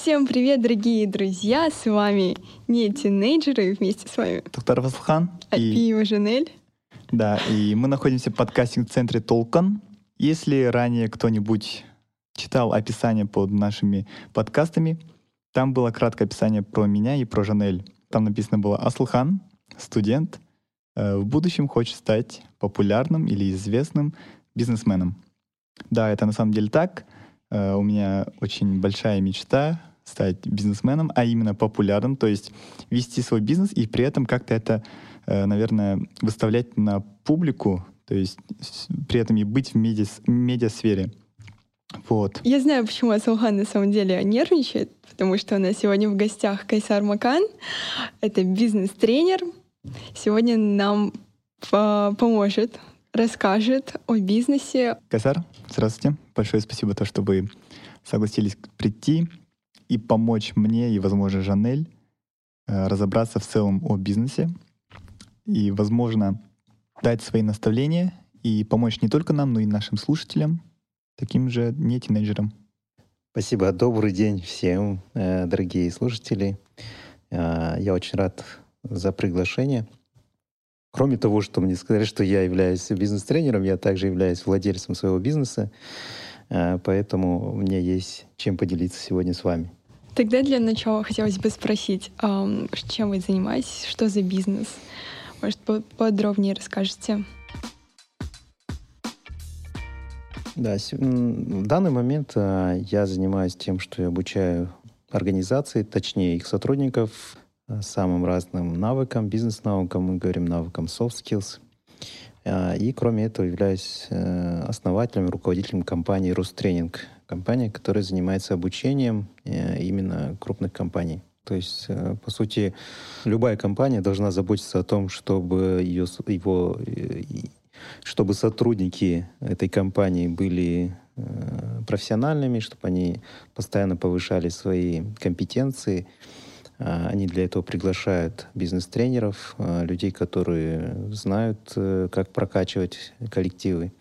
Всем привет, дорогие друзья! С вами не тинейджеры, вместе с вами доктор Василхан и Жанель. Да, и мы находимся в подкастинг-центре Толкан. Если ранее кто-нибудь читал описание под нашими подкастами, там было краткое описание про меня и про Жанель. Там написано было «Аслхан, студент, э, в будущем хочет стать популярным или известным бизнесменом». Да, это на самом деле так. Э, у меня очень большая мечта стать бизнесменом, а именно популярным, то есть вести свой бизнес и при этом как-то это, э, наверное, выставлять на публику, то есть при этом и быть в медиа, медиасфере. Вот. Я знаю, почему Асалхан на самом деле нервничает, потому что у нас сегодня в гостях Кайсар Макан. Это бизнес-тренер. Сегодня нам поможет, расскажет о бизнесе. Кайсар, здравствуйте. Большое спасибо, то, что вы согласились прийти и помочь мне и, возможно, Жанель э, разобраться в целом о бизнесе и, возможно, дать свои наставления и помочь не только нам, но и нашим слушателям, таким же не тинейджерам. Спасибо. Добрый день всем, э, дорогие слушатели. Э, я очень рад за приглашение. Кроме того, что мне сказали, что я являюсь бизнес-тренером, я также являюсь владельцем своего бизнеса, поэтому у меня есть чем поделиться сегодня с вами. Тогда для начала хотелось бы спросить, чем вы занимаетесь, что за бизнес? Может, подробнее расскажете? Да, в данный момент а, я занимаюсь тем, что я обучаю организации, точнее их сотрудников, а, самым разным навыкам, бизнес-навыкам, мы говорим навыкам soft skills. А, и кроме этого являюсь э, основателем, руководителем компании Ростренинг, компания, которая занимается обучением э, именно крупных компаний. То есть, э, по сути, любая компания должна заботиться о том, чтобы ее, его, э, чтобы сотрудники этой компании были профессиональными, чтобы они постоянно повышали свои компетенции. Они для этого приглашают бизнес-тренеров, людей, которые знают, как прокачивать коллективы.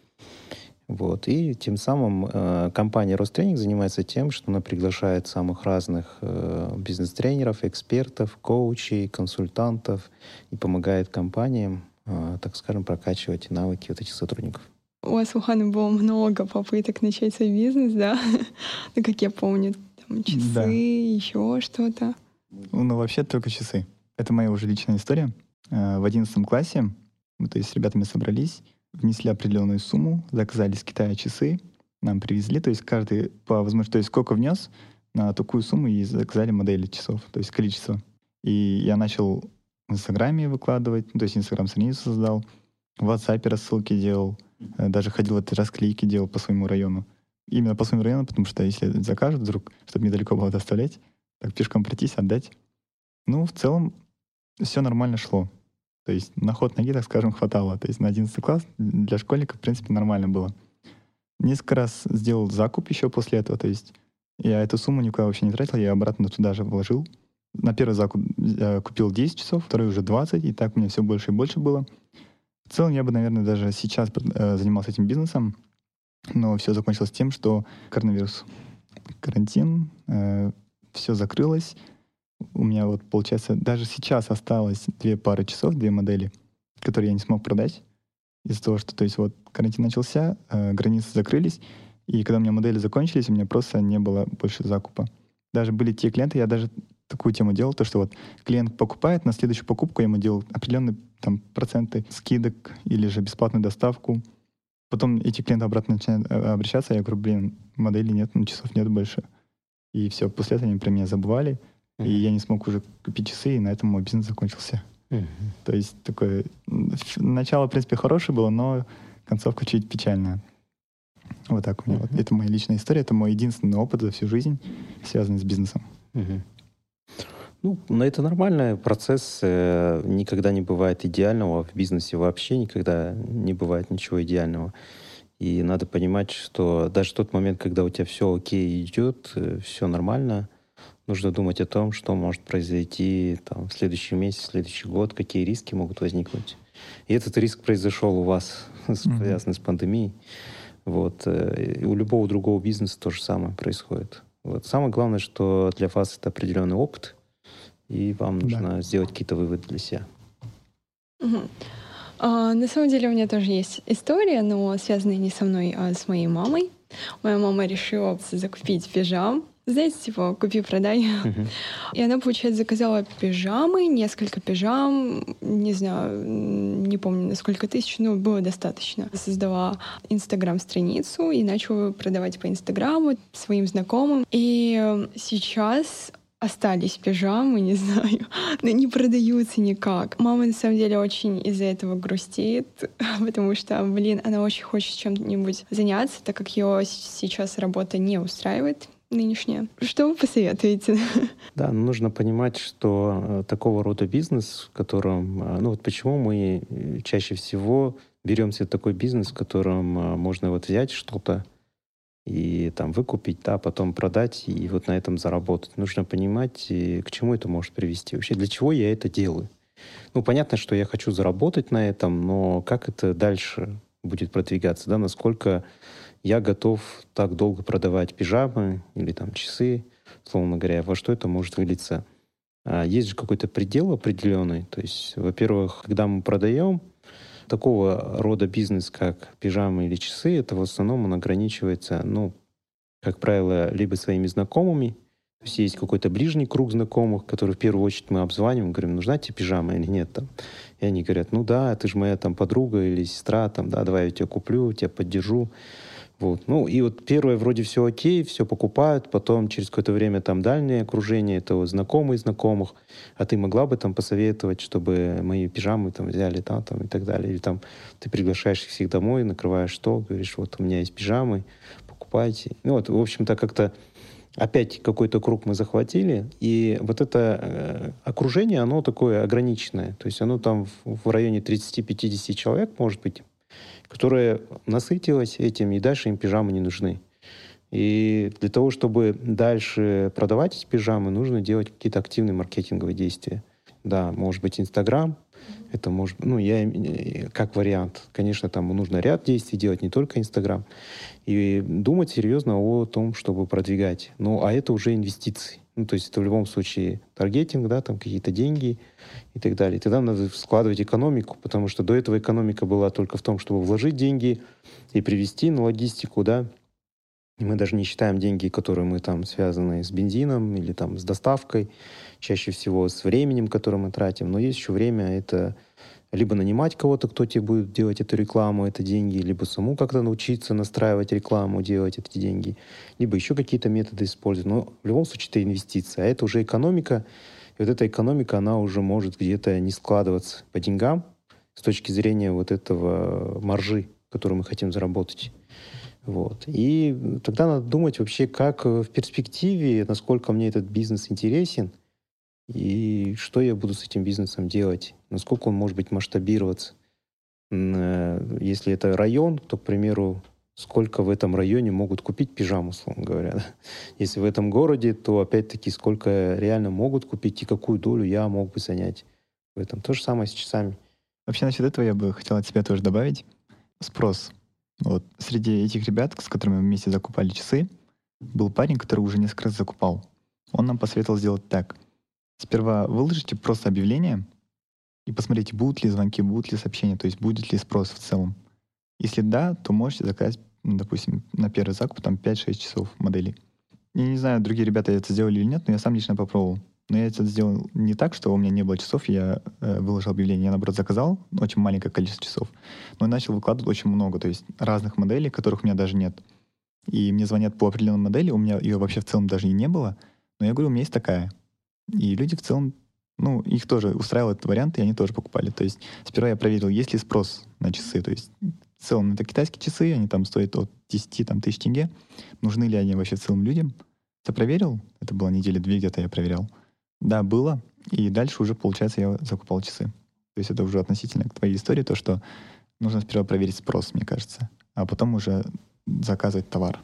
Вот. И тем самым э, компания Ростренинг занимается тем, что она приглашает самых разных э, бизнес-тренеров, экспертов, коучей, консультантов и помогает компаниям, э, так скажем, прокачивать навыки вот этих сотрудников. У вас у Ханы было много попыток начать свой бизнес, да? ну, как я помню, там часы, да. еще что-то. Ну, вообще только часы. Это моя уже личная история. Э, в одиннадцатом классе мы, то есть с ребятами собрались, внесли определенную сумму, заказали с Китая часы, нам привезли, то есть каждый по возможности, то есть сколько внес на такую сумму и заказали модели часов, то есть количество. И я начал в Инстаграме выкладывать, ну, то есть Инстаграм страницу создал, в WhatsApp рассылки делал, э, даже ходил эти расклейки делал по своему району. Именно по своему району, потому что если закажут вдруг, чтобы недалеко было доставлять, так пешком пройтись, отдать. Ну, в целом, все нормально шло. То есть на ход ноги, так скажем, хватало. То есть на 11 класс для школьника, в принципе, нормально было. Несколько раз сделал закуп еще после этого. То есть я эту сумму никуда вообще не тратил, я обратно туда же вложил. На первый закуп э, купил 10 часов, второй уже 20, и так у меня все больше и больше было. В целом я бы, наверное, даже сейчас э, занимался этим бизнесом, но все закончилось тем, что коронавирус, карантин, э, все закрылось, у меня вот, получается, даже сейчас осталось две пары часов, две модели, которые я не смог продать из-за того, что, то есть, вот карантин начался, э, границы закрылись, и когда у меня модели закончились, у меня просто не было больше закупа. Даже были те клиенты, я даже такую тему делал, то, что вот клиент покупает, на следующую покупку я ему делал определенные там проценты скидок или же бесплатную доставку. Потом эти клиенты обратно начинают э, обращаться, я говорю, блин, модели нет, ну, часов нет больше. И все, после этого они про меня забывали. Mm-hmm. И я не смог уже купить часы, и на этом мой бизнес закончился. Mm-hmm. То есть такое... Начало, в принципе, хорошее было, но концовка чуть печальная. Вот так у меня. Mm-hmm. Вот. Это моя личная история, это мой единственный опыт за всю жизнь, связанный с бизнесом. Mm-hmm. Ну, но это нормальный процесс. Э, никогда не бывает идеального. В бизнесе вообще никогда не бывает ничего идеального. И надо понимать, что даже тот момент, когда у тебя все окей идет, э, все нормально – нужно думать о том, что может произойти там, в следующий месяц, в следующий год, какие риски могут возникнуть. И этот риск произошел у вас, связанный mm-hmm. с пандемией. Вот. Э, и у любого другого бизнеса то же самое происходит. Вот. Самое главное, что для вас это определенный опыт, и вам нужно да. сделать какие-то выводы для себя. Угу. А, на самом деле у меня тоже есть история, но связанная не со мной, а с моей мамой. Моя мама решила закупить пижам. Знаете, типа, купи-продай. Uh-huh. И она, получается, заказала пижамы, несколько пижам, не знаю, не помню, на сколько тысяч, но было достаточно. Создала инстаграм-страницу и начала продавать по инстаграму своим знакомым. И сейчас остались пижамы, не знаю, но не продаются никак. Мама на самом деле очень из-за этого грустит, потому что, блин, она очень хочет чем-нибудь заняться, так как ее сейчас работа не устраивает нынешняя. Что вы посоветуете? Да, нужно понимать, что э, такого рода бизнес, в котором... Э, ну вот почему мы э, чаще всего берем себе такой бизнес, в котором можно вот взять что-то, и там выкупить, да, потом продать и вот на этом заработать. Нужно понимать, к чему это может привести. Вообще, для чего я это делаю? Ну, понятно, что я хочу заработать на этом, но как это дальше будет продвигаться, да, насколько я готов так долго продавать пижамы или там часы, словно говоря, во что это может вылиться. А есть же какой-то предел определенный. То есть, во-первых, когда мы продаем, такого рода бизнес, как пижамы или часы, это в основном он ограничивается, ну, как правило, либо своими знакомыми, то есть есть какой-то ближний круг знакомых, который в первую очередь мы обзваниваем, говорим, нужна тебе пижама или нет там. И они говорят, ну да, ты же моя там подруга или сестра, там, да, давай я тебя куплю, тебя поддержу. Вот. Ну, и вот первое вроде все окей, все покупают, потом через какое-то время там дальнее окружение, это вот знакомые знакомых, а ты могла бы там посоветовать, чтобы мои пижамы там взяли, там, там и так далее. Или там ты приглашаешь их всех домой, накрываешь стол, говоришь, вот у меня есть пижамы, покупайте. Ну вот, в общем-то, как-то опять какой-то круг мы захватили, и вот это э, окружение, оно такое ограниченное. То есть оно там в, в районе 30-50 человек, может быть, которая насытилась этим, и дальше им пижамы не нужны. И для того, чтобы дальше продавать эти пижамы, нужно делать какие-то активные маркетинговые действия. Да, может быть, Инстаграм, это может, ну, я как вариант. Конечно, там нужно ряд действий делать, не только Инстаграм. И думать серьезно о том, чтобы продвигать. Ну, а это уже инвестиции. Ну, то есть это в любом случае таргетинг, да, там какие-то деньги и так далее. Тогда надо складывать экономику, потому что до этого экономика была только в том, чтобы вложить деньги и привести на логистику, да. И мы даже не считаем деньги, которые мы там связаны с бензином или там с доставкой, чаще всего с временем, которое мы тратим. Но есть еще время, это либо нанимать кого-то, кто тебе будет делать эту рекламу, это деньги, либо саму как-то научиться настраивать рекламу, делать эти деньги, либо еще какие-то методы использовать. Но в любом случае это инвестиция, а это уже экономика, и вот эта экономика, она уже может где-то не складываться по деньгам с точки зрения вот этого маржи, которую мы хотим заработать. Вот. И тогда надо думать вообще, как в перспективе, насколько мне этот бизнес интересен, и что я буду с этим бизнесом делать, насколько он может быть масштабироваться. Э, если это район, то, к примеру, сколько в этом районе могут купить пижаму, условно говоря. Если в этом городе, то опять-таки сколько реально могут купить и какую долю я мог бы занять в этом. То же самое с часами. Вообще насчет этого я бы хотел от себя тоже добавить. Спрос. Вот среди этих ребят, с которыми мы вместе закупали часы, был парень, который уже несколько раз закупал. Он нам посоветовал сделать так — Сперва выложите просто объявление и посмотрите, будут ли звонки, будут ли сообщения, то есть будет ли спрос в целом. Если да, то можете заказать, ну, допустим, на первый закуп там 5-6 часов моделей. Я не знаю, другие ребята это сделали или нет, но я сам лично попробовал. Но я это сделал не так, что у меня не было часов, я э, выложил объявление. Я, наоборот, заказал очень маленькое количество часов, но я начал выкладывать очень много, то есть разных моделей, которых у меня даже нет. И мне звонят по определенной модели, у меня ее вообще в целом даже и не было, но я говорю, у меня есть такая. И люди в целом, ну, их тоже устраивал этот вариант, и они тоже покупали. То есть сперва я проверил, есть ли спрос на часы. То есть в целом это китайские часы, они там стоят от 10 там, тысяч тенге. Нужны ли они вообще в целом людям? Это проверил. Это было недели две где-то я проверял. Да, было. И дальше уже, получается, я закупал часы. То есть это уже относительно к твоей истории, то, что нужно сперва проверить спрос, мне кажется, а потом уже заказывать товар.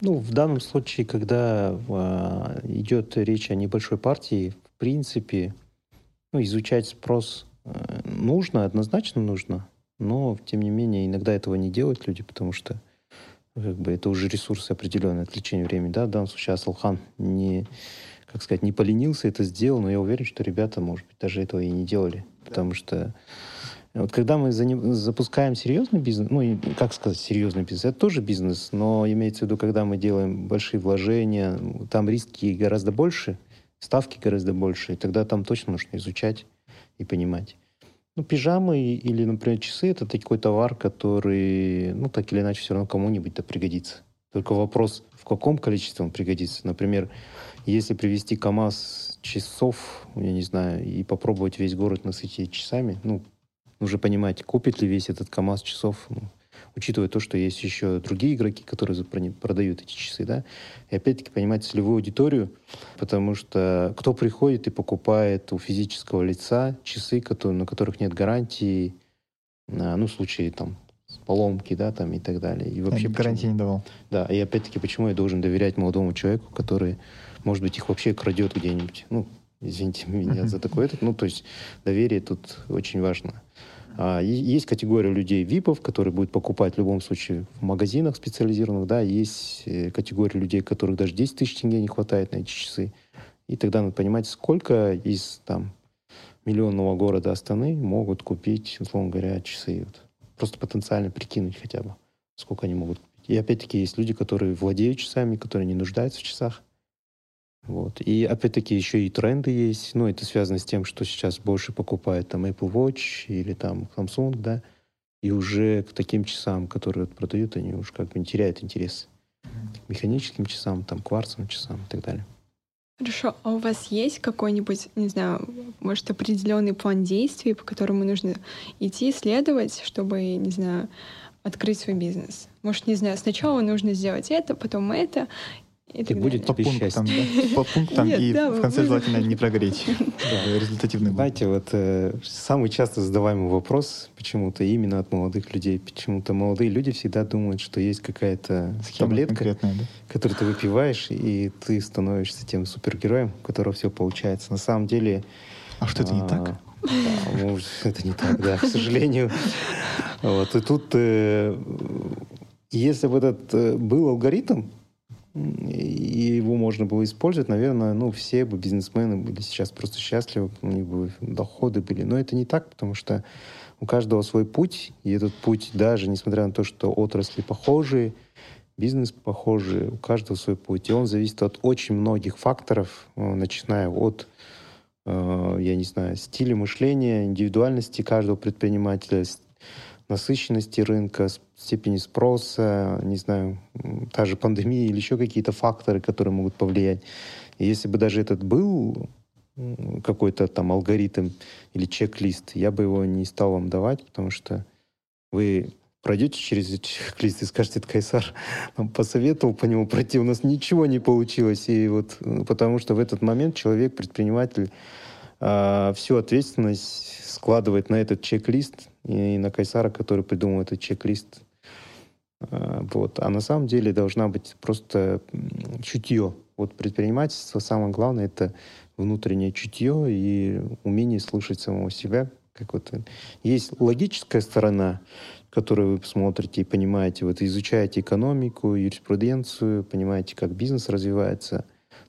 Ну, в данном случае, когда э, идет речь о небольшой партии, в принципе, ну, изучать спрос э, нужно, однозначно нужно, но, тем не менее, иногда этого не делают люди, потому что как бы это уже ресурсы определенные, отвлечение времени. Да? В данном случае Асалхан не, как сказать, не поленился, это сделал, но я уверен, что ребята, может быть, даже этого и не делали. Потому что вот когда мы запускаем серьезный бизнес, ну, как сказать, серьезный бизнес, это тоже бизнес, но имеется в виду, когда мы делаем большие вложения, там риски гораздо больше, ставки гораздо больше, и тогда там точно нужно изучать и понимать. Ну, пижамы или, например, часы — это такой товар, который, ну, так или иначе, все равно кому-нибудь-то пригодится. Только вопрос, в каком количестве он пригодится. Например, если привезти КАМАЗ часов, я не знаю, и попробовать весь город насытить часами, ну, нужно понимать, купит ли весь этот КАМАЗ часов, ну, учитывая то, что есть еще другие игроки, которые продают эти часы, да, и опять-таки понимать целевую аудиторию, потому что кто приходит и покупает у физического лица часы, которые, на которых нет гарантии, ну, в случае там поломки, да, там и так далее. И вообще гарантии не давал. Да, и опять-таки, почему я должен доверять молодому человеку, который, может быть, их вообще крадет где-нибудь? Ну, извините меня за такое. Ну, то есть доверие тут очень важно. А, есть категория людей ВИПов, которые будут покупать в любом случае в магазинах специализированных, да, есть э, категория людей, которых даже 10 тысяч тенге не хватает на эти часы. И тогда надо понимать, сколько из там миллионного города Астаны могут купить, условно говоря, часы. Вот. Просто потенциально прикинуть хотя бы, сколько они могут купить. И опять-таки есть люди, которые владеют часами, которые не нуждаются в часах. Вот. И опять-таки еще и тренды есть. Ну, это связано с тем, что сейчас больше покупают там Apple Watch или там Samsung, да. И уже к таким часам, которые продают, они уже как бы не теряют интерес. К механическим часам, там, кварцевым часам и так далее. Хорошо, а у вас есть какой-нибудь, не знаю, может, определенный план действий, по которому нужно идти, следовать, чтобы, не знаю, открыть свой бизнес? Может, не знаю, сначала нужно сделать это, потом это, и, и будет по пунктам, да? по пунктам Нет, и да, в конце желательно не прогореть. Да. Результативный Знаете, вот э, самый часто задаваемый вопрос почему-то именно от молодых людей. Почему-то молодые люди всегда думают, что есть какая-то таблетка, да? которую ты выпиваешь, и ты становишься тем супергероем, у которого все получается. На самом деле... А что, это не так? Да, может, это не так, да, к сожалению. Вот, и тут, э, если бы этот э, был алгоритм, и его можно было использовать, наверное, ну, все бы бизнесмены были сейчас просто счастливы, у них бы доходы были. Но это не так, потому что у каждого свой путь, и этот путь, даже несмотря на то, что отрасли похожие, бизнес похожий, у каждого свой путь. И он зависит от очень многих факторов, э, начиная от, э, я не знаю, стиля мышления, индивидуальности каждого предпринимателя, насыщенности рынка, степени спроса, не знаю, та же пандемия или еще какие-то факторы, которые могут повлиять. И если бы даже этот был какой-то там алгоритм или чек-лист, я бы его не стал вам давать, потому что вы пройдете через чек-лист и скажете, это Кайсар посоветовал по нему пройти, у нас ничего не получилось. И вот потому что в этот момент человек, предприниматель, э, всю ответственность складывает на этот чек-лист и на Кайсара, который придумал этот чек-лист. А, вот. А на самом деле должна быть просто чутье. Вот предпринимательство, самое главное, это внутреннее чутье и умение слушать самого себя. Как вот. Есть логическая сторона, которую вы посмотрите и понимаете, вот изучаете экономику, юриспруденцию, понимаете, как бизнес развивается.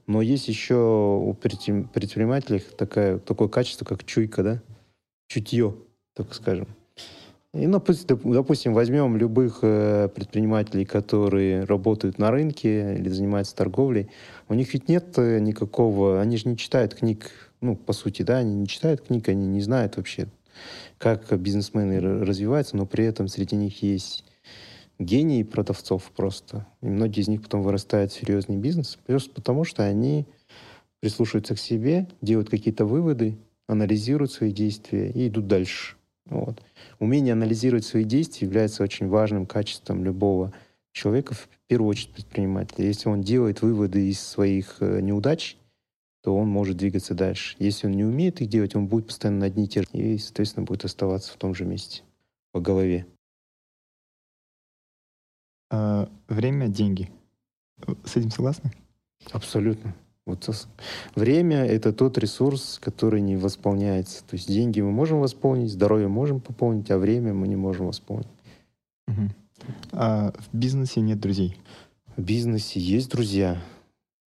Но есть еще у предпринимателей такое, такое качество, как чуйка, да? чутье, так скажем. И, ну, допустим, возьмем любых э, предпринимателей, которые работают на рынке или занимаются торговлей. У них ведь нет э, никакого... Они же не читают книг, ну, по сути, да, они не читают книг, они не знают вообще, как бизнесмены развиваются, но при этом среди них есть гении продавцов просто. И многие из них потом вырастают в серьезный бизнес, просто потому что они прислушиваются к себе, делают какие-то выводы, анализируют свои действия и идут дальше. Вот. Умение анализировать свои действия является очень важным качеством любого человека, в первую очередь предпринимателя. Если он делает выводы из своих э, неудач, то он может двигаться дальше. Если он не умеет их делать, он будет постоянно на те же, и, соответственно, будет оставаться в том же месте, по голове. А, время — деньги. С этим согласны? Абсолютно. Вот время — это тот ресурс, который не восполняется. То есть деньги мы можем восполнить, здоровье можем пополнить, а время мы не можем восполнить. Угу. А в бизнесе нет друзей. В бизнесе есть друзья.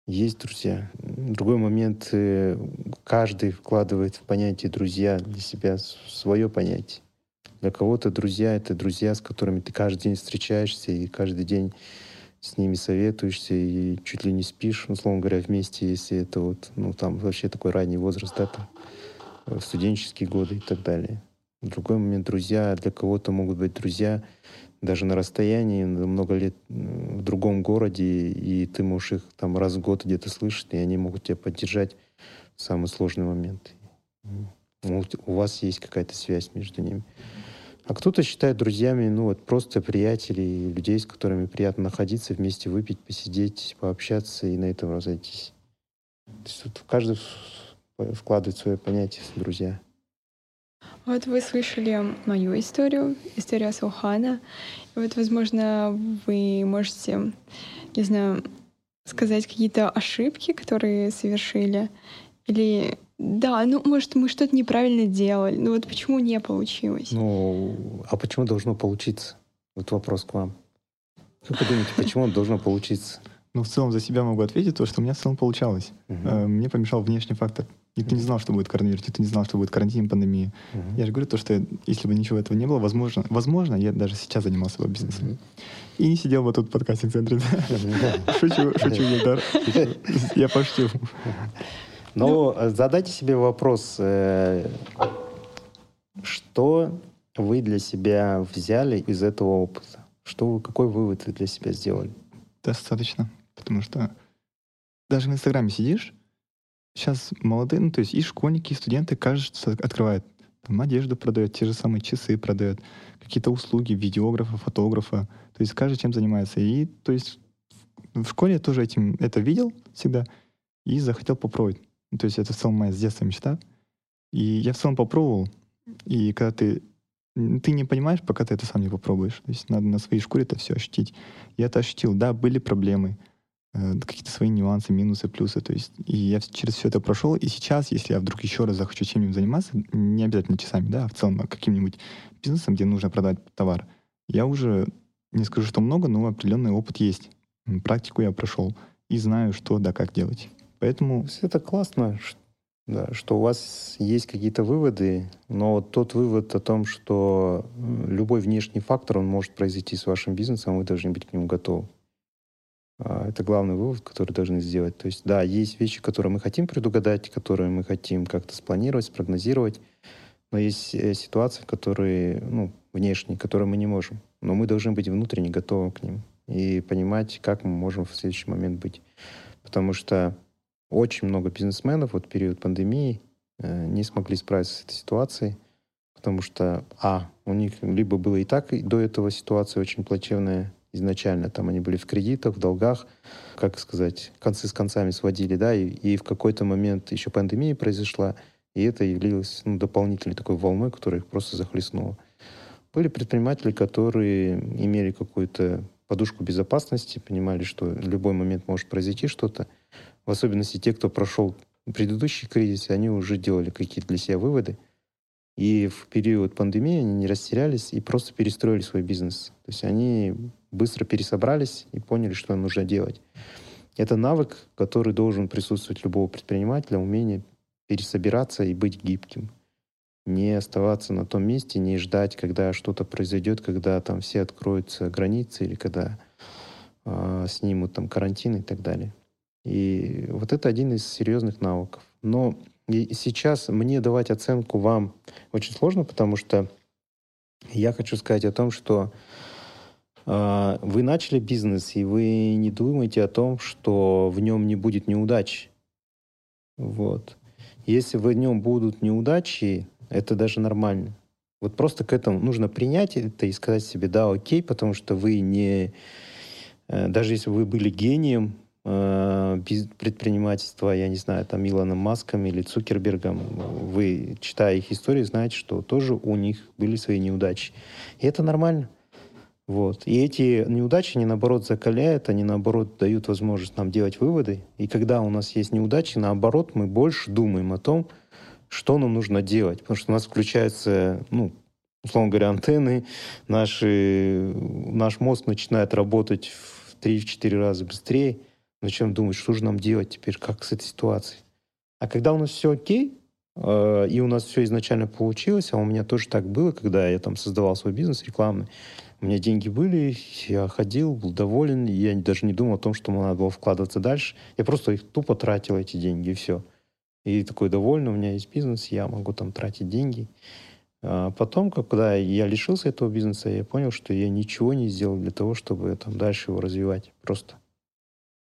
Есть друзья. Другой момент, э, каждый вкладывает в понятие друзья для себя свое понятие. Для кого-то друзья — это друзья, с которыми ты каждый день встречаешься и каждый день с ними советуешься и чуть ли не спишь, условно говоря, вместе, если это вот, ну, там вообще такой ранний возраст, да, там, э, студенческие годы и так далее. В другой момент друзья для кого-то могут быть друзья даже на расстоянии, много лет в другом городе, и ты можешь их там раз в год где-то слышать, и они могут тебя поддержать в самый сложный момент. У вас есть какая-то связь между ними. А кто-то считает друзьями, ну вот просто приятелей, людей, с которыми приятно находиться, вместе выпить, посидеть, пообщаться и на этом разойтись. То есть вот каждый вкладывает свое понятие друзья. Вот вы слышали мою историю, историю Саухана. И вот, возможно, вы можете, не знаю, сказать какие-то ошибки, которые совершили, или да, ну, может, мы что-то неправильно делали. Ну вот почему не получилось? Ну, а почему должно получиться? Вот вопрос к вам. Вы подумайте, почему должно получиться? Ну, в целом за себя могу ответить то, что у меня в целом получалось. Uh-huh. Мне помешал внешний фактор. Никто uh-huh. не знал, что будет коронавирус, никто не знал, что будет карантин, пандемия. Uh-huh. Я же говорю то, что если бы ничего этого не было, возможно, возможно, я даже сейчас занимался бы бизнесом. Uh-huh. И не сидел бы тут в подкастинг-центре. Шучу, шучу, Ильдар. Я пошутил. Но ну, э, задайте себе вопрос, э, что вы для себя взяли из этого опыта? Что вы, какой вывод вы для себя сделали? Достаточно, потому что даже в Инстаграме сидишь, сейчас молодые, ну, то есть и школьники, и студенты, кажется, открывают там одежду продают, те же самые часы продают, какие-то услуги видеографа, фотографа. То есть каждый чем занимается. И то есть в школе я тоже этим это видел всегда и захотел попробовать. Ну, то есть это в целом моя с детства мечта. И я в целом попробовал. И когда ты ты не понимаешь, пока ты это сам не попробуешь. То есть надо на своей шкуре это все ощутить. Я это ощутил. Да, были проблемы, э, какие-то свои нюансы, минусы, плюсы. То есть и я через все это прошел. И сейчас, если я вдруг еще раз захочу чем-нибудь заниматься, не обязательно часами, да, а в целом каким-нибудь бизнесом, где нужно продать товар, я уже не скажу, что много, но определенный опыт есть. Практику я прошел и знаю, что да как делать. Поэтому... Это классно, да, что у вас есть какие-то выводы, но тот вывод о том, что любой внешний фактор, он может произойти с вашим бизнесом, вы должны быть к нему готовы. А, это главный вывод, который должны сделать. То есть, да, есть вещи, которые мы хотим предугадать, которые мы хотим как-то спланировать, спрогнозировать, но есть э, ситуации, которые, ну, внешние, которые мы не можем. Но мы должны быть внутренне готовы к ним и понимать, как мы можем в следующий момент быть. Потому что очень много бизнесменов вот в период пандемии э, не смогли справиться с этой ситуацией, потому что, а, у них либо было и так и до этого ситуация очень плачевная изначально, там они были в кредитах, в долгах, как сказать, концы с концами сводили, да, и, и в какой-то момент еще пандемия произошла, и это явилось ну, дополнительной такой волной, которая их просто захлестнула. Были предприниматели, которые имели какую-то подушку безопасности, понимали, что в любой момент может произойти что-то, в особенности те, кто прошел предыдущий кризис, они уже делали какие-то для себя выводы. И в период пандемии они не растерялись и просто перестроили свой бизнес. То есть они быстро пересобрались и поняли, что нужно делать. Это навык, который должен присутствовать любого предпринимателя, умение пересобираться и быть гибким. Не оставаться на том месте, не ждать, когда что-то произойдет, когда там все откроются границы или когда э, снимут там карантин и так далее. И вот это один из серьезных навыков. Но сейчас мне давать оценку вам очень сложно, потому что я хочу сказать о том, что э, вы начали бизнес, и вы не думаете о том, что в нем не будет неудач. Вот. Если в нем будут неудачи, это даже нормально. Вот просто к этому нужно принять это и сказать себе, да, окей, потому что вы не... Э, даже если вы были гением, предпринимательства, я не знаю, там Илоном Маском или Цукербергом, вы, читая их истории, знаете, что тоже у них были свои неудачи. И это нормально. Вот. И эти неудачи, они наоборот закаляют, они наоборот дают возможность нам делать выводы. И когда у нас есть неудачи, наоборот, мы больше думаем о том, что нам нужно делать. Потому что у нас включается ну, условно говоря, антенны, наши, наш мозг начинает работать в 3-4 раза быстрее. Начнем думать, что же нам делать теперь, как с этой ситуацией. А когда у нас все окей, э, и у нас все изначально получилось, а у меня тоже так было, когда я там создавал свой бизнес рекламный, у меня деньги были, я ходил, был доволен, и я даже не думал о том, что мне надо было вкладываться дальше. Я просто их тупо тратил, эти деньги, и все. И такой довольный, у меня есть бизнес, я могу там тратить деньги. А потом, когда я лишился этого бизнеса, я понял, что я ничего не сделал для того, чтобы там дальше его развивать. Просто.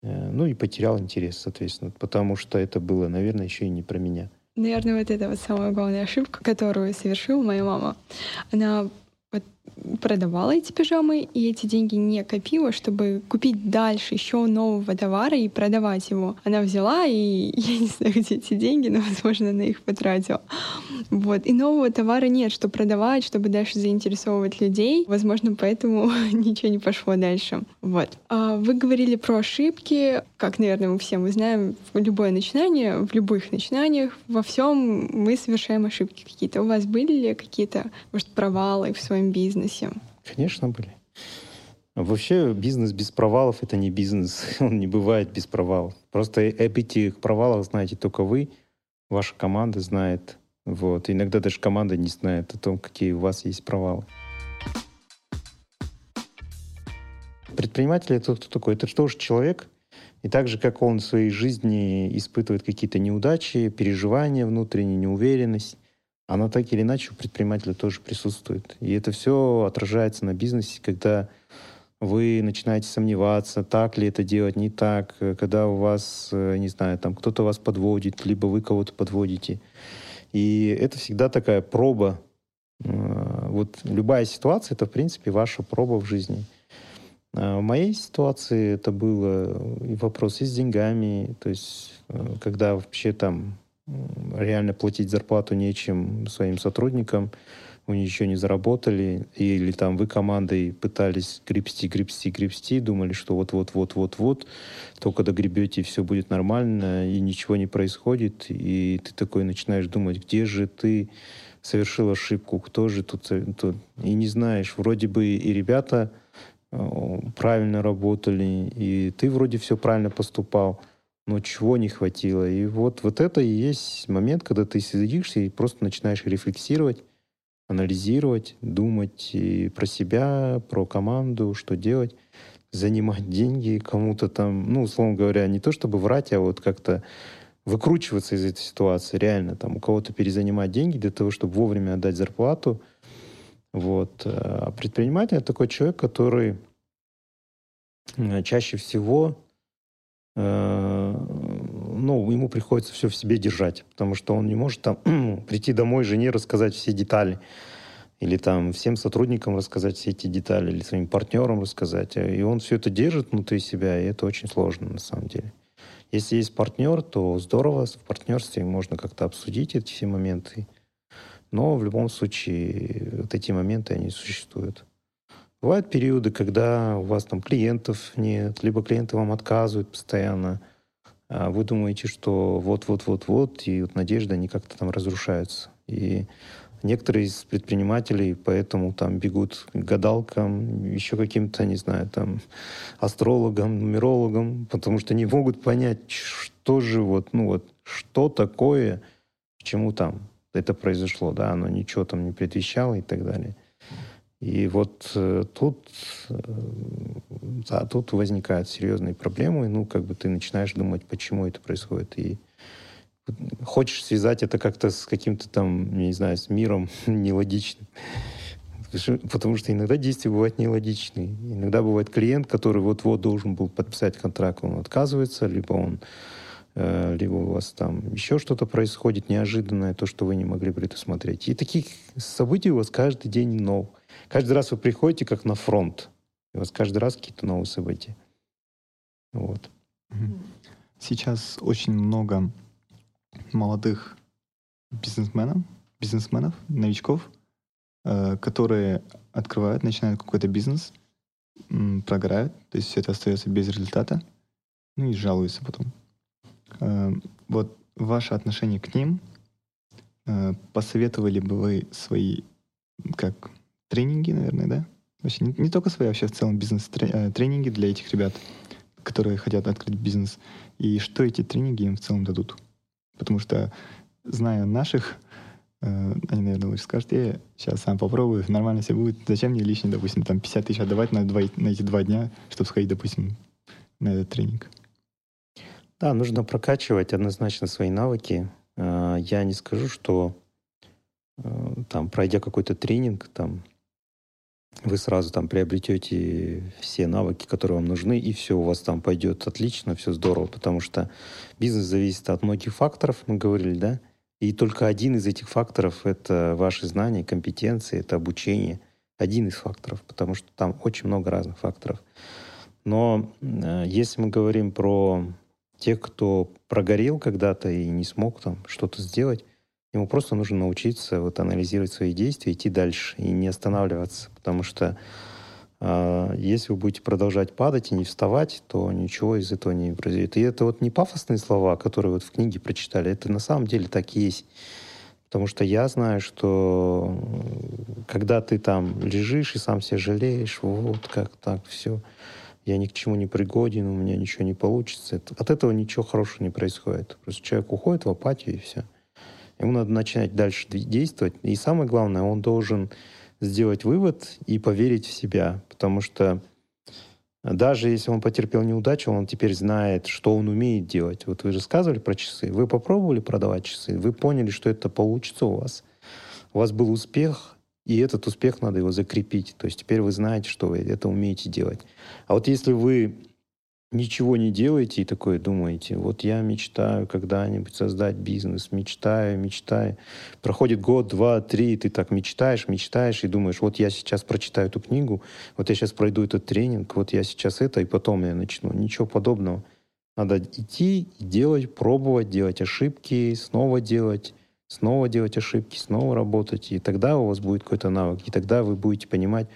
Э, ну и потерял интерес, соответственно, потому что это было, наверное, еще и не про меня. Наверное, вот это вот самая главная ошибка, которую совершила моя мама. Она продавала эти пижамы, и эти деньги не копила, чтобы купить дальше еще нового товара и продавать его. Она взяла, и я не знаю, где эти деньги, но, возможно, она их потратила. Вот. И нового товара нет, что продавать, чтобы дальше заинтересовывать людей. Возможно, поэтому ничего не пошло дальше. Вот. А вы говорили про ошибки. Как, наверное, мы все мы знаем, любое начинание, в любых начинаниях, во всем мы совершаем ошибки какие-то. У вас были ли какие-то, может, провалы в своем бизнесе? Конечно, были. Вообще бизнес без провалов — это не бизнес. Он не бывает без провалов. Просто об этих провалах знаете только вы, ваша команда знает. Вот. Иногда даже команда не знает о том, какие у вас есть провалы. Предприниматель — это кто такой? Это что же человек, и так же, как он в своей жизни испытывает какие-то неудачи, переживания, внутреннюю неуверенность, она так или иначе у предпринимателя тоже присутствует. И это все отражается на бизнесе, когда вы начинаете сомневаться, так ли это делать, не так, когда у вас, э, не знаю, там кто-то вас подводит, либо вы кого-то подводите. И это всегда такая проба. Э, вот любая ситуация — это, в принципе, ваша проба в жизни. А в моей ситуации это было и вопросы с деньгами, то есть э, когда вообще там реально платить зарплату нечем своим сотрудникам, вы ничего не заработали, или там вы командой пытались гребсти, гребсти, гребсти, думали, что вот-вот-вот-вот-вот, только догребете, все будет нормально, и ничего не происходит, и ты такой начинаешь думать, где же ты совершил ошибку, кто же тут, тут и не знаешь, вроде бы и ребята э, правильно работали, и ты вроде все правильно поступал, но чего не хватило. И вот, вот это и есть момент, когда ты сидишься и просто начинаешь рефлексировать, анализировать, думать и про себя, про команду, что делать, занимать деньги кому-то там, ну, условно говоря, не то чтобы врать, а вот как-то выкручиваться из этой ситуации, реально, там, у кого-то перезанимать деньги для того, чтобы вовремя отдать зарплату. Вот. А предприниматель — это такой человек, который э, чаще всего э, ну, ему приходится все в себе держать, потому что он не может там прийти домой жене рассказать все детали, или там всем сотрудникам рассказать все эти детали, или своим партнерам рассказать. И он все это держит внутри себя, и это очень сложно на самом деле. Если есть партнер, то здорово, в партнерстве можно как-то обсудить эти все моменты. Но в любом случае вот эти моменты, они существуют. Бывают периоды, когда у вас там клиентов нет, либо клиенты вам отказывают постоянно – а вы думаете, что вот-вот-вот-вот, и вот надежды, они как-то там разрушаются. И некоторые из предпринимателей поэтому там бегут к гадалкам, еще каким-то, не знаю, там, астрологам, нумерологам, потому что не могут понять, что же вот, ну вот, что такое, к чему там это произошло, да, оно ничего там не предвещало и так далее. И вот э, тут, э, да, тут возникают серьезные проблемы, ну, как бы ты начинаешь думать, почему это происходит. И хочешь связать это как-то с каким-то там, не знаю, с миром нелогичным. Потому что иногда действия бывают нелогичные. Иногда бывает клиент, который вот-вот должен был подписать контракт, он отказывается, либо он э, либо у вас там еще что-то происходит неожиданное, то, что вы не могли предусмотреть. И таких событий у вас каждый день новых. Каждый раз вы приходите как на фронт. И у вас каждый раз какие-то новые события. Вот. Сейчас очень много молодых бизнесменов, бизнесменов, новичков, э, которые открывают, начинают какой-то бизнес, прогорают, то есть все это остается без результата, ну и жалуются потом. Э, вот ваше отношение к ним, э, посоветовали бы вы свои как тренинги, наверное, да? Вообще не, не только свои, а вообще в целом бизнес-тренинги для этих ребят, которые хотят открыть бизнес. И что эти тренинги им в целом дадут? Потому что, зная наших, э, они, наверное, лучше скажут, я сейчас сам попробую, нормально все будет. Зачем мне лишний, допустим, там 50 тысяч отдавать на, два, на эти два дня, чтобы сходить, допустим, на этот тренинг? Да, нужно прокачивать однозначно свои навыки. Э, я не скажу, что э, там, пройдя какой-то тренинг, там, вы сразу там приобретете все навыки, которые вам нужны, и все у вас там пойдет отлично, все здорово, потому что бизнес зависит от многих факторов, мы говорили, да, и только один из этих факторов — это ваши знания, компетенции, это обучение. Один из факторов, потому что там очень много разных факторов. Но э, если мы говорим про тех, кто прогорел когда-то и не смог там что-то сделать, ему просто нужно научиться вот анализировать свои действия, идти дальше и не останавливаться, потому что э, если вы будете продолжать падать и не вставать, то ничего из этого не произойдет. И это вот не пафосные слова, которые вот в книге прочитали, это на самом деле так и есть. Потому что я знаю, что когда ты там лежишь и сам себя жалеешь, вот как так все, я ни к чему не пригоден, у меня ничего не получится. От этого ничего хорошего не происходит. Просто человек уходит в апатию и все. Ему надо начинать дальше действовать. И самое главное, он должен сделать вывод и поверить в себя. Потому что даже если он потерпел неудачу, он теперь знает, что он умеет делать. Вот вы рассказывали про часы. Вы попробовали продавать часы. Вы поняли, что это получится у вас. У вас был успех, и этот успех надо его закрепить. То есть теперь вы знаете, что вы это умеете делать. А вот если вы ничего не делаете и такое думаете, вот я мечтаю когда-нибудь создать бизнес, мечтаю, мечтаю. Проходит год, два, три, ты так мечтаешь, мечтаешь и думаешь, вот я сейчас прочитаю эту книгу, вот я сейчас пройду этот тренинг, вот я сейчас это, и потом я начну. Ничего подобного. Надо идти делать, пробовать, делать ошибки, снова делать снова делать ошибки, снова работать, и тогда у вас будет какой-то навык, и тогда вы будете понимать,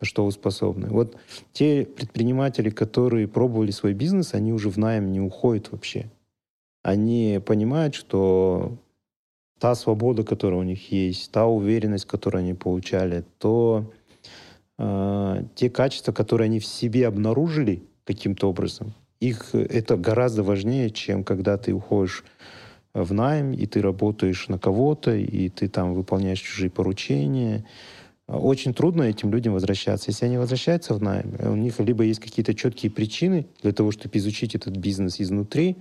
на что вы способны. Вот те предприниматели, которые пробовали свой бизнес, они уже в найм не уходят вообще. Они понимают, что та свобода, которая у них есть, та уверенность, которую они получали, то э, те качества, которые они в себе обнаружили каким-то образом, их это гораздо важнее, чем когда ты уходишь в найм, и ты работаешь на кого-то, и ты там выполняешь чужие поручения. Очень трудно этим людям возвращаться. Если они возвращаются в найм, у них либо есть какие-то четкие причины для того, чтобы изучить этот бизнес изнутри,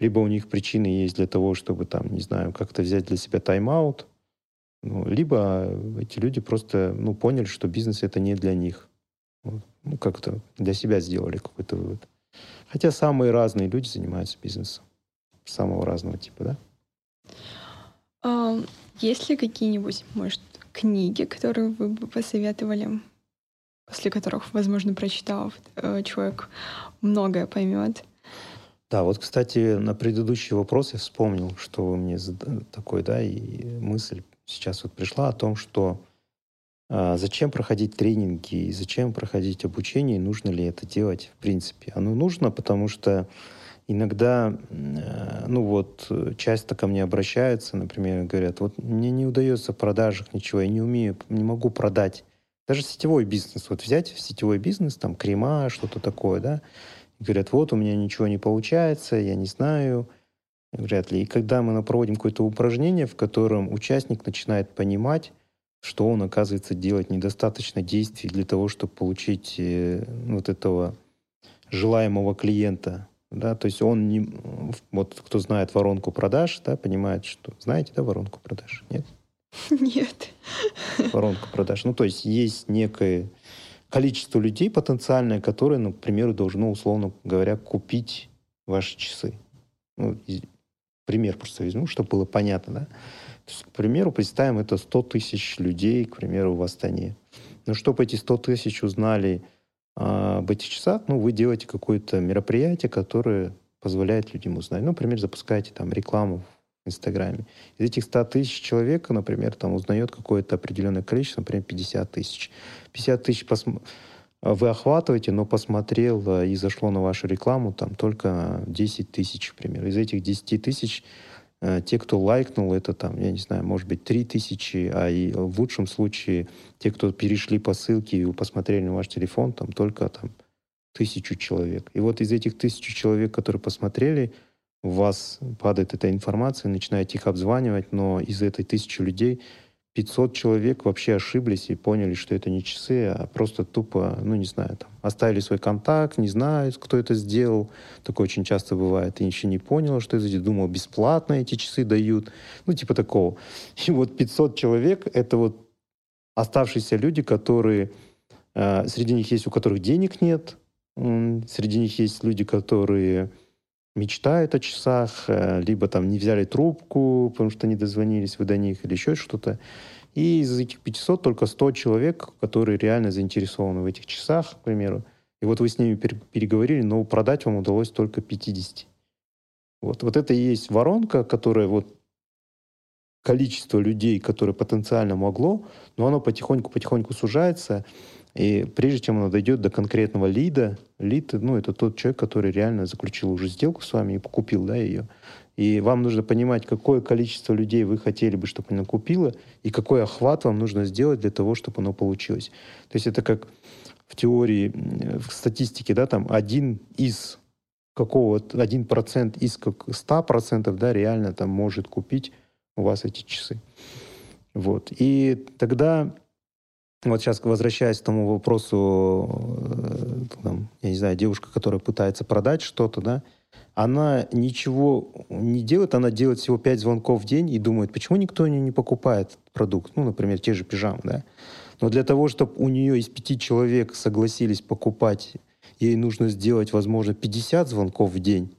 либо у них причины есть для того, чтобы там, не знаю, как-то взять для себя тайм-аут, ну, либо эти люди просто ну, поняли, что бизнес это не для них. Ну, как-то для себя сделали какой-то вывод. Хотя самые разные люди занимаются бизнесом самого разного типа, да? А, есть ли какие-нибудь, может, книги, которые вы бы посоветовали, после которых, возможно, прочитав, э, человек многое поймет? Да, вот, кстати, на предыдущий вопрос я вспомнил, что вы мне такой, да, и мысль сейчас вот пришла о том, что а, зачем проходить тренинги и зачем проходить обучение, и нужно ли это делать в принципе. Оно нужно, потому что Иногда, э, ну вот, часто ко мне обращаются, например, говорят, вот мне не удается в продажах ничего, я не умею, не могу продать. Даже сетевой бизнес, вот взять сетевой бизнес, там крема, что-то такое, да, и говорят, вот у меня ничего не получается, я не знаю, вряд ли. И когда мы проводим какое-то упражнение, в котором участник начинает понимать, что он, оказывается, делать недостаточно действий для того, чтобы получить э, вот этого желаемого клиента, да, то есть он не, вот кто знает воронку продаж, да, понимает, что, знаете, да, воронку продаж, нет? Нет. Воронку продаж. Ну, то есть есть некое количество людей потенциальное, которое, ну, к примеру, должно, условно говоря, купить ваши часы. Ну, пример просто возьму, чтобы было понятно, да. То есть, к примеру, представим, это 100 тысяч людей, к примеру, в Астане. Но чтобы эти 100 тысяч узнали а часах, ну, вы делаете какое-то мероприятие, которое позволяет людям узнать. Ну, например, запускаете там рекламу в Инстаграме. Из этих 100 тысяч человек, например, там узнает какое-то определенное количество, например, 50 тысяч. 50 тысяч посм... вы охватываете, но посмотрел и зашло на вашу рекламу там только 10 тысяч, например. Из этих 10 тысяч те, кто лайкнул, это там, я не знаю, может быть, 3000, а и в лучшем случае те, кто перешли по ссылке и посмотрели на ваш телефон, там только там тысячу человек. И вот из этих тысячи человек, которые посмотрели, у вас падает эта информация, начинаете их обзванивать, но из этой тысячи людей 500 человек вообще ошиблись и поняли, что это не часы, а просто тупо, ну, не знаю, там, оставили свой контакт, не знают, кто это сделал. Такое очень часто бывает. И еще не понял, что это, думал, бесплатно эти часы дают. Ну, типа такого. И вот 500 человек — это вот оставшиеся люди, которые... Э, среди них есть, у которых денег нет, среди них есть люди, которые мечтают о часах, э, либо там не взяли трубку, потому что не дозвонились вы до них, или еще что-то. И из этих 500 только 100 человек, которые реально заинтересованы в этих часах, к примеру. И вот вы с ними переговорили, но продать вам удалось только 50. Вот, вот это и есть воронка, которая вот количество людей, которое потенциально могло, но оно потихоньку-потихоньку сужается. И прежде чем оно дойдет до конкретного лида, лид, ну, это тот человек, который реально заключил уже сделку с вами и покупил, да, ее. И вам нужно понимать, какое количество людей вы хотели бы, чтобы оно купило, и какой охват вам нужно сделать для того, чтобы оно получилось. То есть это как в теории, в статистике, да, там один из какого-то, один процент из как ста процентов, да, реально там может купить у вас эти часы. Вот. И тогда вот сейчас возвращаясь к тому вопросу, э, там, я не знаю, девушка, которая пытается продать что-то, да, она ничего не делает, она делает всего 5 звонков в день и думает, почему никто не, не покупает продукт, ну, например, те же пижамы, да. Но для того, чтобы у нее из пяти человек согласились покупать, ей нужно сделать, возможно, 50 звонков в день.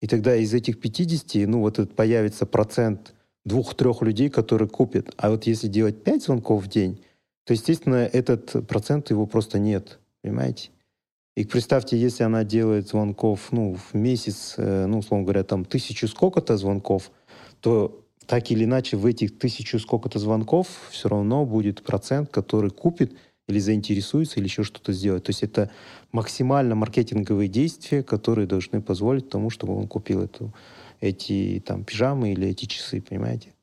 И тогда из этих 50, ну, вот этот появится процент двух-трех людей, которые купят. А вот если делать 5 звонков в день, то, естественно, этот процент его просто нет, понимаете? И представьте, если она делает звонков, ну, в месяц, э, ну, условно говоря, там, тысячу сколько-то звонков, то так или иначе в этих тысячу сколько-то звонков все равно будет процент, который купит или заинтересуется, или еще что-то сделать. То есть это максимально маркетинговые действия, которые должны позволить тому, чтобы он купил эту, эти там пижамы или эти часы, понимаете?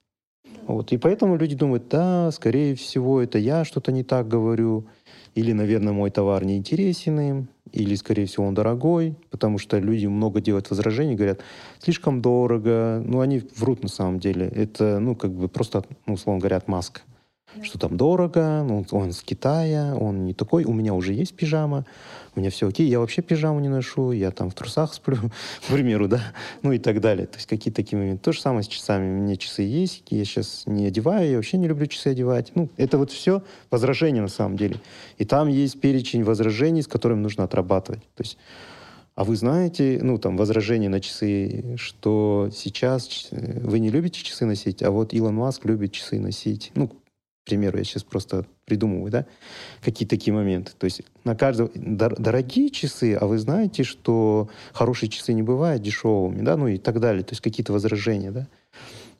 Вот. И поэтому люди думают, да, скорее всего, это я что-то не так говорю, или, наверное, мой товар не интересен им, или, скорее всего, он дорогой, потому что люди много делают возражений, говорят, слишком дорого. Ну, они врут на самом деле. Это, ну, как бы просто, ну, условно говоря, маска что там дорого, ну, он с Китая, он не такой, у меня уже есть пижама, у меня все окей, я вообще пижаму не ношу, я там в трусах сплю, к примеру, да, ну и так далее. То есть какие-то такие моменты. То же самое с часами. У меня часы есть, я сейчас не одеваю, я вообще не люблю часы одевать. Ну, это вот все возражения на самом деле. И там есть перечень возражений, с которыми нужно отрабатывать. То есть а вы знаете, ну, там, возражение на часы, что сейчас вы не любите часы носить, а вот Илон Маск любит часы носить. Ну, примеру, я сейчас просто придумываю, да, какие такие моменты. То есть на каждого дор- дорогие часы, а вы знаете, что хорошие часы не бывают дешевыми, да, ну и так далее. То есть какие-то возражения, да.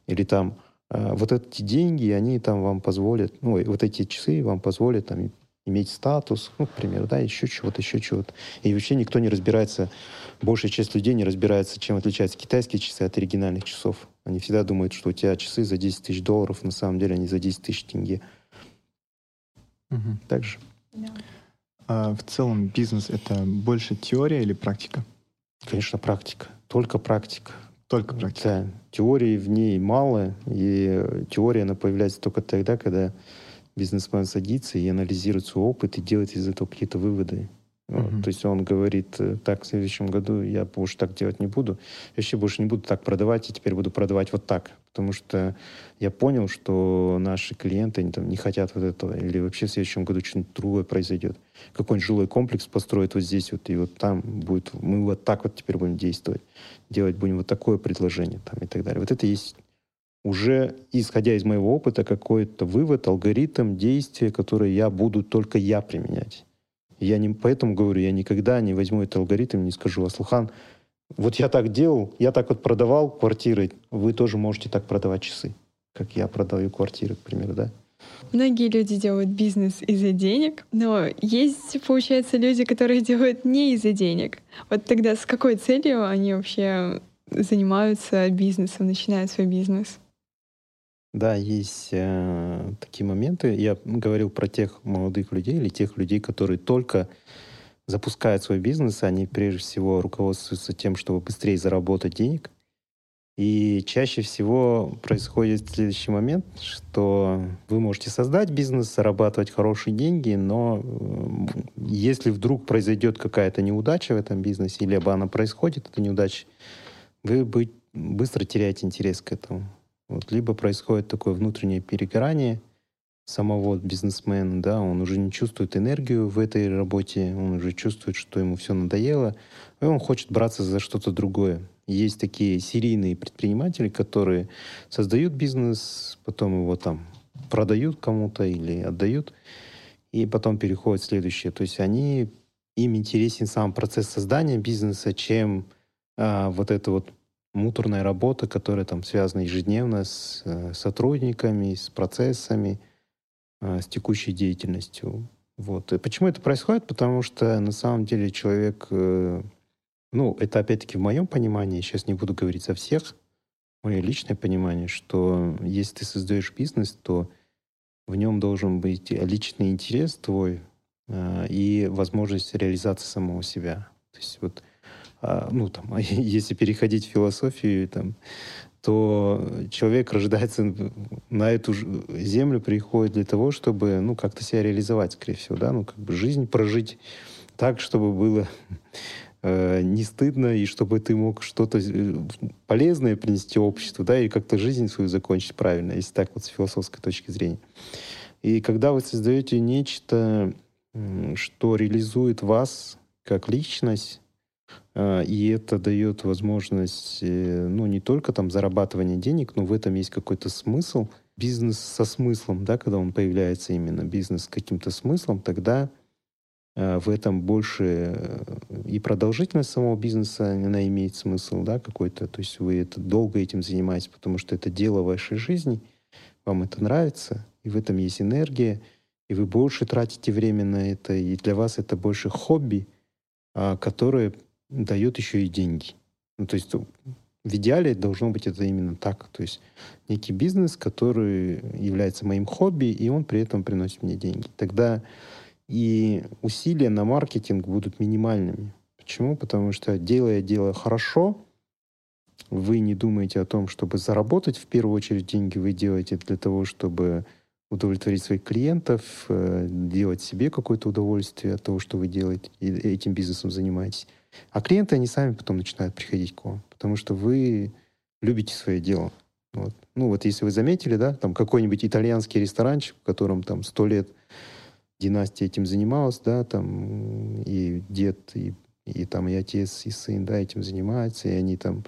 Или там э, вот эти деньги, они там вам позволят, ну, вот эти часы вам позволят там иметь статус, ну, к примеру, да, еще чего-то, еще чего-то. И вообще никто не разбирается, большая часть людей не разбирается, чем отличаются китайские часы от оригинальных часов. Они всегда думают, что у тебя часы за 10 тысяч долларов, на самом деле они за 10 тысяч тенге. Угу. Так же. Да. А в целом бизнес — это больше теория или практика? Конечно, практика. Только практика. Только практика. Да. Теории в ней мало, и теория, она появляется только тогда, когда бизнесмен садится и анализирует свой опыт и делает из этого какие-то выводы. Uh-huh. То есть он говорит, э, так, в следующем году я больше так делать не буду. Я вообще больше не буду так продавать, и теперь буду продавать вот так. Потому что я понял, что наши клиенты они, там, не хотят вот этого. Или вообще в следующем году что-нибудь другое произойдет. Какой-нибудь жилой комплекс построят вот здесь вот, и вот там будет... Мы вот так вот теперь будем действовать. Делать будем вот такое предложение там, и так далее. Вот это есть уже, исходя из моего опыта, какой-то вывод, алгоритм, действие, которые я буду только я применять. Я не, поэтому говорю, я никогда не возьму этот алгоритм, не скажу, Аслухан, вот я так делал, я так вот продавал квартиры, вы тоже можете так продавать часы, как я продаю квартиры, к примеру, да? Многие люди делают бизнес из-за денег, но есть, получается, люди, которые делают не из-за денег. Вот тогда с какой целью они вообще занимаются бизнесом, начинают свой бизнес? Да, есть э, такие моменты. Я говорил про тех молодых людей или тех людей, которые только запускают свой бизнес, они прежде всего руководствуются тем, чтобы быстрее заработать денег. И чаще всего происходит следующий момент, что вы можете создать бизнес, зарабатывать хорошие деньги, но если вдруг произойдет какая-то неудача в этом бизнесе, либо она происходит, эта неудача, вы быстро теряете интерес к этому. Вот, либо происходит такое внутреннее перегорание самого бизнесмена, да, он уже не чувствует энергию в этой работе, он уже чувствует, что ему все надоело, и он хочет браться за что-то другое. Есть такие серийные предприниматели, которые создают бизнес, потом его там продают кому-то или отдают, и потом переходят в следующее. То есть они, им интересен сам процесс создания бизнеса, чем а, вот эта вот муторная работа, которая там связана ежедневно с э, сотрудниками, с процессами, э, с текущей деятельностью. Вот. И почему это происходит? Потому что на самом деле человек э, ну, это опять-таки в моем понимании, сейчас не буду говорить за всех, мое личное понимание, что если ты создаешь бизнес, то в нем должен быть личный интерес твой и возможность реализации самого себя. То есть вот, ну, там, если переходить в философию, там, то человек рождается на эту землю, приходит для того, чтобы, ну, как-то себя реализовать, скорее всего, да, ну, как бы жизнь прожить так, чтобы было э, не стыдно, и чтобы ты мог что-то э, полезное принести обществу, да, и как-то жизнь свою закончить правильно, если так вот с философской точки зрения. И когда вы создаете нечто, что реализует вас как личность, и это дает возможность, э, ну, не только там зарабатывания денег, но в этом есть какой-то смысл, бизнес со смыслом, да, когда он появляется именно, бизнес с каким-то смыслом, тогда Э, в этом больше э, и продолжительность самого бизнеса, она имеет смысл, да, какой-то, то есть вы это долго этим занимаетесь, потому что это дело вашей жизни, вам это нравится, и в этом есть энергия, и вы больше тратите время на это, и для вас это больше хобби, а, которое дает еще и деньги. Ну, то есть в идеале должно быть это именно так. То есть некий бизнес, который является моим хобби, и он при этом приносит мне деньги. Тогда и усилия на маркетинг будут минимальными. Почему? Потому что делая дело хорошо, вы не думаете о том, чтобы заработать в первую очередь деньги, вы делаете для того, чтобы удовлетворить своих клиентов, э, делать себе какое-то удовольствие от того, что вы делаете, и этим бизнесом занимаетесь. А клиенты, они сами потом начинают приходить к вам, потому что вы любите свое дело. Вот. Ну вот если вы заметили, да, там какой-нибудь итальянский ресторанчик, в котором там сто лет династия этим занималась, да, там и дед, и, и там и отец, и сын, да, этим занимаются, и они там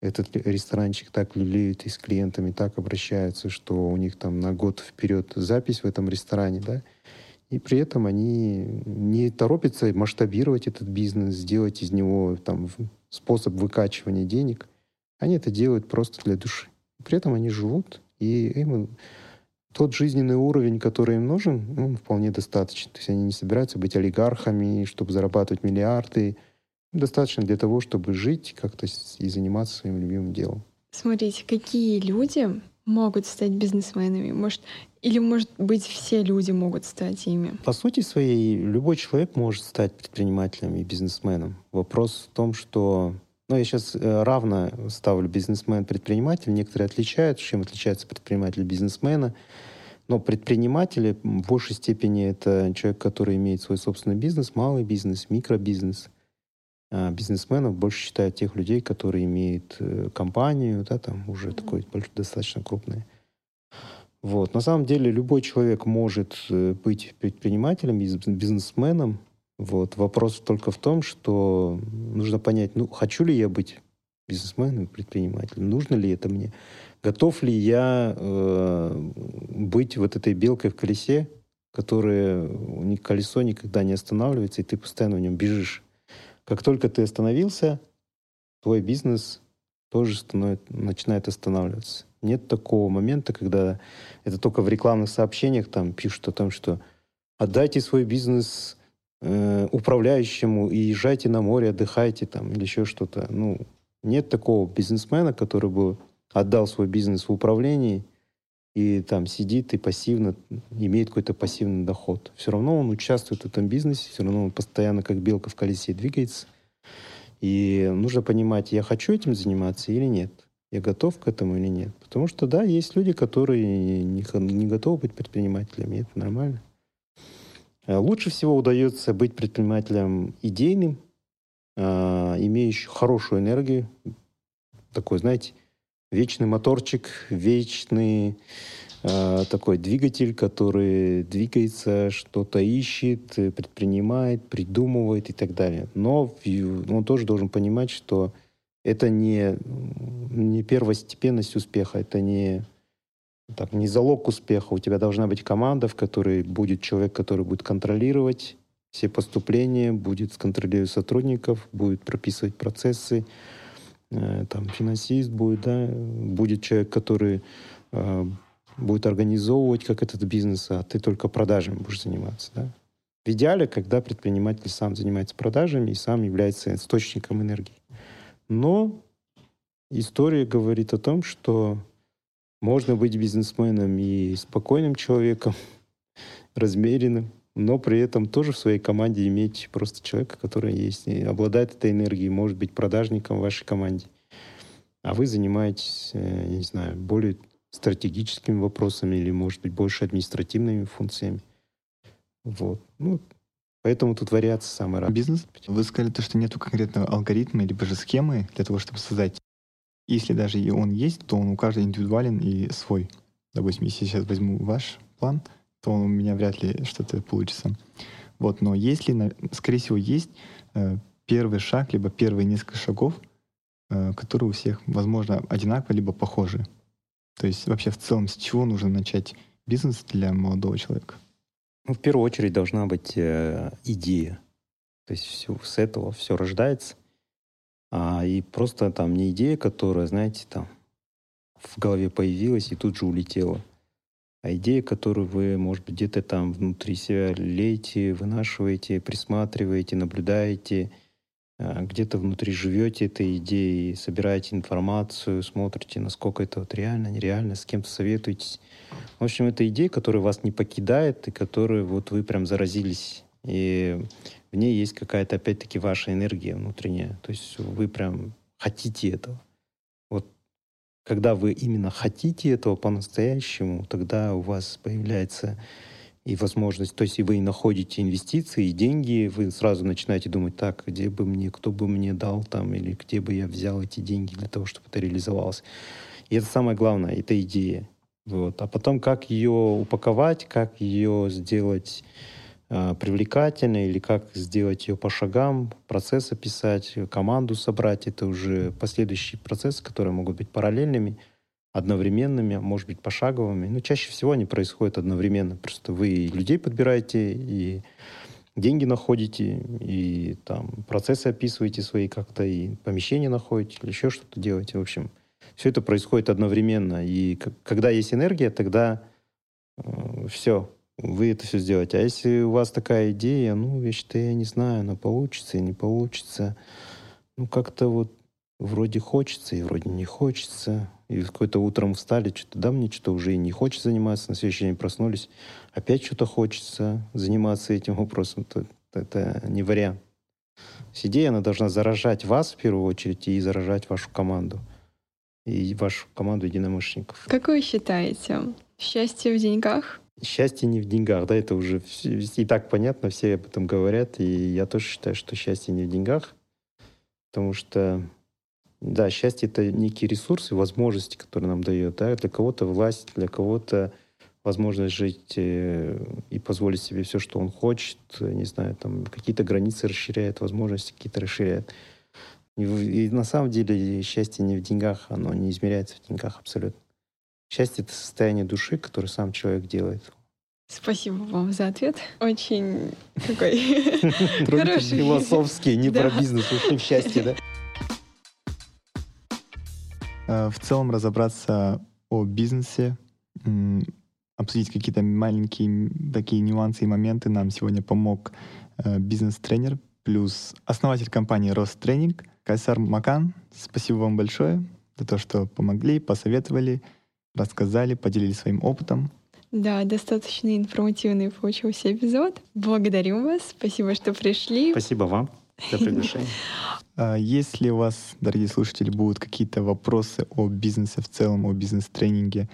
этот ресторанчик так люлеют и с клиентами так обращаются, что у них там на год вперед запись в этом ресторане, да, и при этом они не торопятся масштабировать этот бизнес, сделать из него там способ выкачивания денег. Они это делают просто для души. При этом они живут, и им тот жизненный уровень, который им нужен, ну, вполне достаточно. То есть они не собираются быть олигархами, чтобы зарабатывать миллиарды. Достаточно для того, чтобы жить как-то и заниматься своим любимым делом. Смотрите, какие люди могут стать бизнесменами? Может, или, может быть, все люди могут стать ими? По сути своей, любой человек может стать предпринимателем и бизнесменом. Вопрос в том, что ну, я сейчас э, равно ставлю бизнесмен-предприниматель. Некоторые отличают, чем отличается предприниматель бизнесмена. Но предприниматели в большей степени это человек, который имеет свой собственный бизнес, малый бизнес, микробизнес. А бизнесменов больше считают тех людей, которые имеют э, компанию, да, там уже mm-hmm. такой достаточно крупный. Вот. На самом деле любой человек может э, быть предпринимателем, бизнесменом, вот. Вопрос только в том, что нужно понять, ну, хочу ли я быть бизнесменом, предпринимателем, нужно ли это мне, готов ли я э, быть вот этой белкой в колесе, которая колесо никогда не останавливается, и ты постоянно в нем бежишь. Как только ты остановился, твой бизнес тоже становится, начинает останавливаться. Нет такого момента, когда это только в рекламных сообщениях там пишут о том, что отдайте свой бизнес э, управляющему и езжайте на море, отдыхайте там или еще что-то. Ну, Нет такого бизнесмена, который бы отдал свой бизнес в управлении и там сидит и пассивно имеет какой-то пассивный доход. Все равно он участвует в этом бизнесе, все равно он постоянно как белка в колесе двигается. И нужно понимать, я хочу этим заниматься или нет. Я готов к этому или нет. Потому что, да, есть люди, которые не, не готовы быть предпринимателями, это нормально. А лучше всего удается быть предпринимателем идейным, э, имеющим хорошую энергию, такой, знаете, вечный моторчик, вечный э, такой двигатель, который двигается, что-то ищет, предпринимает, придумывает и так далее. Но он тоже должен понимать, что это не, не первостепенность успеха, это не, так, не залог успеха. У тебя должна быть команда, в которой будет человек, который будет контролировать все поступления, будет контролировать сотрудников, будет прописывать процессы, Э, там финансист будет, да, будет человек, который э, будет организовывать как этот бизнес, а ты только продажами будешь заниматься, да. В идеале, когда предприниматель сам занимается продажами и сам является источником энергии. Но история говорит о том, что можно быть бизнесменом и спокойным человеком, размеренным, но при этом тоже в своей команде иметь просто человека, который есть, и обладает этой энергией, может быть продажником в вашей команде. А вы занимаетесь, э, не знаю, более стратегическими вопросами или, может быть, больше административными функциями. Вот. Ну, поэтому тут вариации самые разные. Бизнес? Вы сказали, то, что нету конкретного алгоритма либо же схемы для того, чтобы создать. Если даже и он есть, то он у каждого индивидуален и свой. Допустим, если сейчас возьму ваш план, то у меня вряд ли что-то получится. Вот, но если, скорее всего, есть э, первый шаг, либо первые несколько шагов, э, которые у всех, возможно, одинаково, либо похожи. То есть вообще в целом с чего нужно начать бизнес для молодого человека? Ну, в первую очередь должна быть э, идея. То есть все, с этого все рождается. А, и просто там не идея, которая, знаете, там в голове появилась и тут же улетела а идея, которую вы, может быть, где-то там внутри себя леете, вынашиваете, присматриваете, наблюдаете, а, где-то внутри живете этой идеей, собираете информацию, смотрите, насколько это вот реально, нереально, с кем-то советуетесь. В общем, это идея, которая вас не покидает и которой вот вы прям заразились. И в ней есть какая-то, опять-таки, ваша энергия внутренняя. То есть вы прям хотите этого когда вы именно хотите этого по-настоящему, тогда у вас появляется и возможность, то есть и вы находите инвестиции, и деньги, вы сразу начинаете думать, так, где бы мне, кто бы мне дал там, или где бы я взял эти деньги для того, чтобы это реализовалось. И это самое главное, это идея. Вот. А потом, как ее упаковать, как ее сделать привлекательной, или как сделать ее по шагам, процесс описать, команду собрать, это уже последующие процессы, которые могут быть параллельными, одновременными, может быть, пошаговыми. Но чаще всего они происходят одновременно. Просто вы людей подбираете, и деньги находите, и там процессы описываете свои как-то, и помещения находите, или еще что-то делаете. В общем, все это происходит одновременно. И когда есть энергия, тогда э, все, вы это все сделаете. А если у вас такая идея, ну, считаю, я не знаю, она получится и не получится. Ну, как-то вот вроде хочется и вроде не хочется. И какое-то утром встали, что-то да, мне что-то уже и не хочется заниматься, на следующий день проснулись, опять что-то хочется заниматься этим вопросом. То, это не вариант. Идея, она должна заражать вас в первую очередь и заражать вашу команду. И вашу команду единомышленников. Как вы считаете, счастье в деньгах? Счастье не в деньгах, да, это уже и так понятно, все об этом говорят, и я тоже считаю, что счастье не в деньгах, потому что, да, счастье — это некие ресурсы, возможности, которые нам дает, да, для кого-то власть, для кого-то возможность жить э, и позволить себе все, что он хочет, не знаю, там какие-то границы расширяет, возможности какие-то расширяет. И, и на самом деле счастье не в деньгах, оно не измеряется в деньгах абсолютно. Счастье — это состояние души, которое сам человек делает. Спасибо вам за ответ. Очень такой хороший. Философский, не про бизнес, ушли в счастье, да? Э, в целом разобраться о бизнесе, обсудить какие-то маленькие такие нюансы и моменты нам сегодня помог э, бизнес-тренер плюс основатель компании Ростренинг Кайсар Макан, спасибо вам большое за то, что помогли, посоветовали, рассказали, поделились своим опытом. Да, достаточно информативный получился эпизод. Благодарю вас. Спасибо, что пришли. Спасибо вам за приглашение. А если у вас, дорогие слушатели, будут какие-то вопросы о бизнесе в целом, о бизнес-тренинге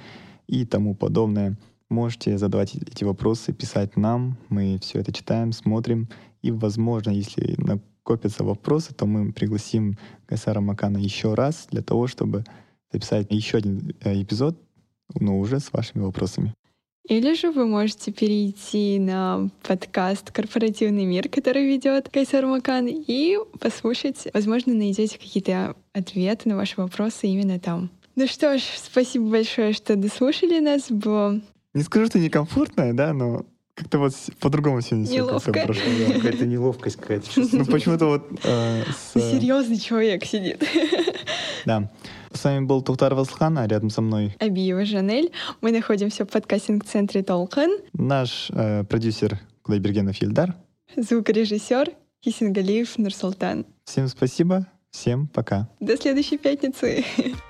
и тому подобное, можете задавать эти вопросы, писать нам. Мы все это читаем, смотрим. И, возможно, если накопятся вопросы, то мы пригласим Кайсара Макана еще раз для того, чтобы записать еще один э, эпизод, но уже с вашими вопросами. Или же вы можете перейти на подкаст «Корпоративный мир», который ведет Кайсар Макан, и послушать. Возможно, найдете какие-то ответы на ваши вопросы именно там. Ну что ж, спасибо большое, что дослушали нас. Было... Не скажу, что некомфортно, да, но как-то вот по-другому сегодня все Неловко. как-то прошло. да. Какая-то неловкость какая-то. Ну почему-то вот э, с, э, Серьезный человек сидит. Да. С вами был Тухтар Васлхан, а рядом со мной Абиева Жанель. Мы находимся в подкастинг-центре Толкан. наш э, продюсер Кудайбергенов Ельдар. Звукорежиссер Кисингалиев Нурсултан. Всем спасибо, всем пока. До следующей пятницы.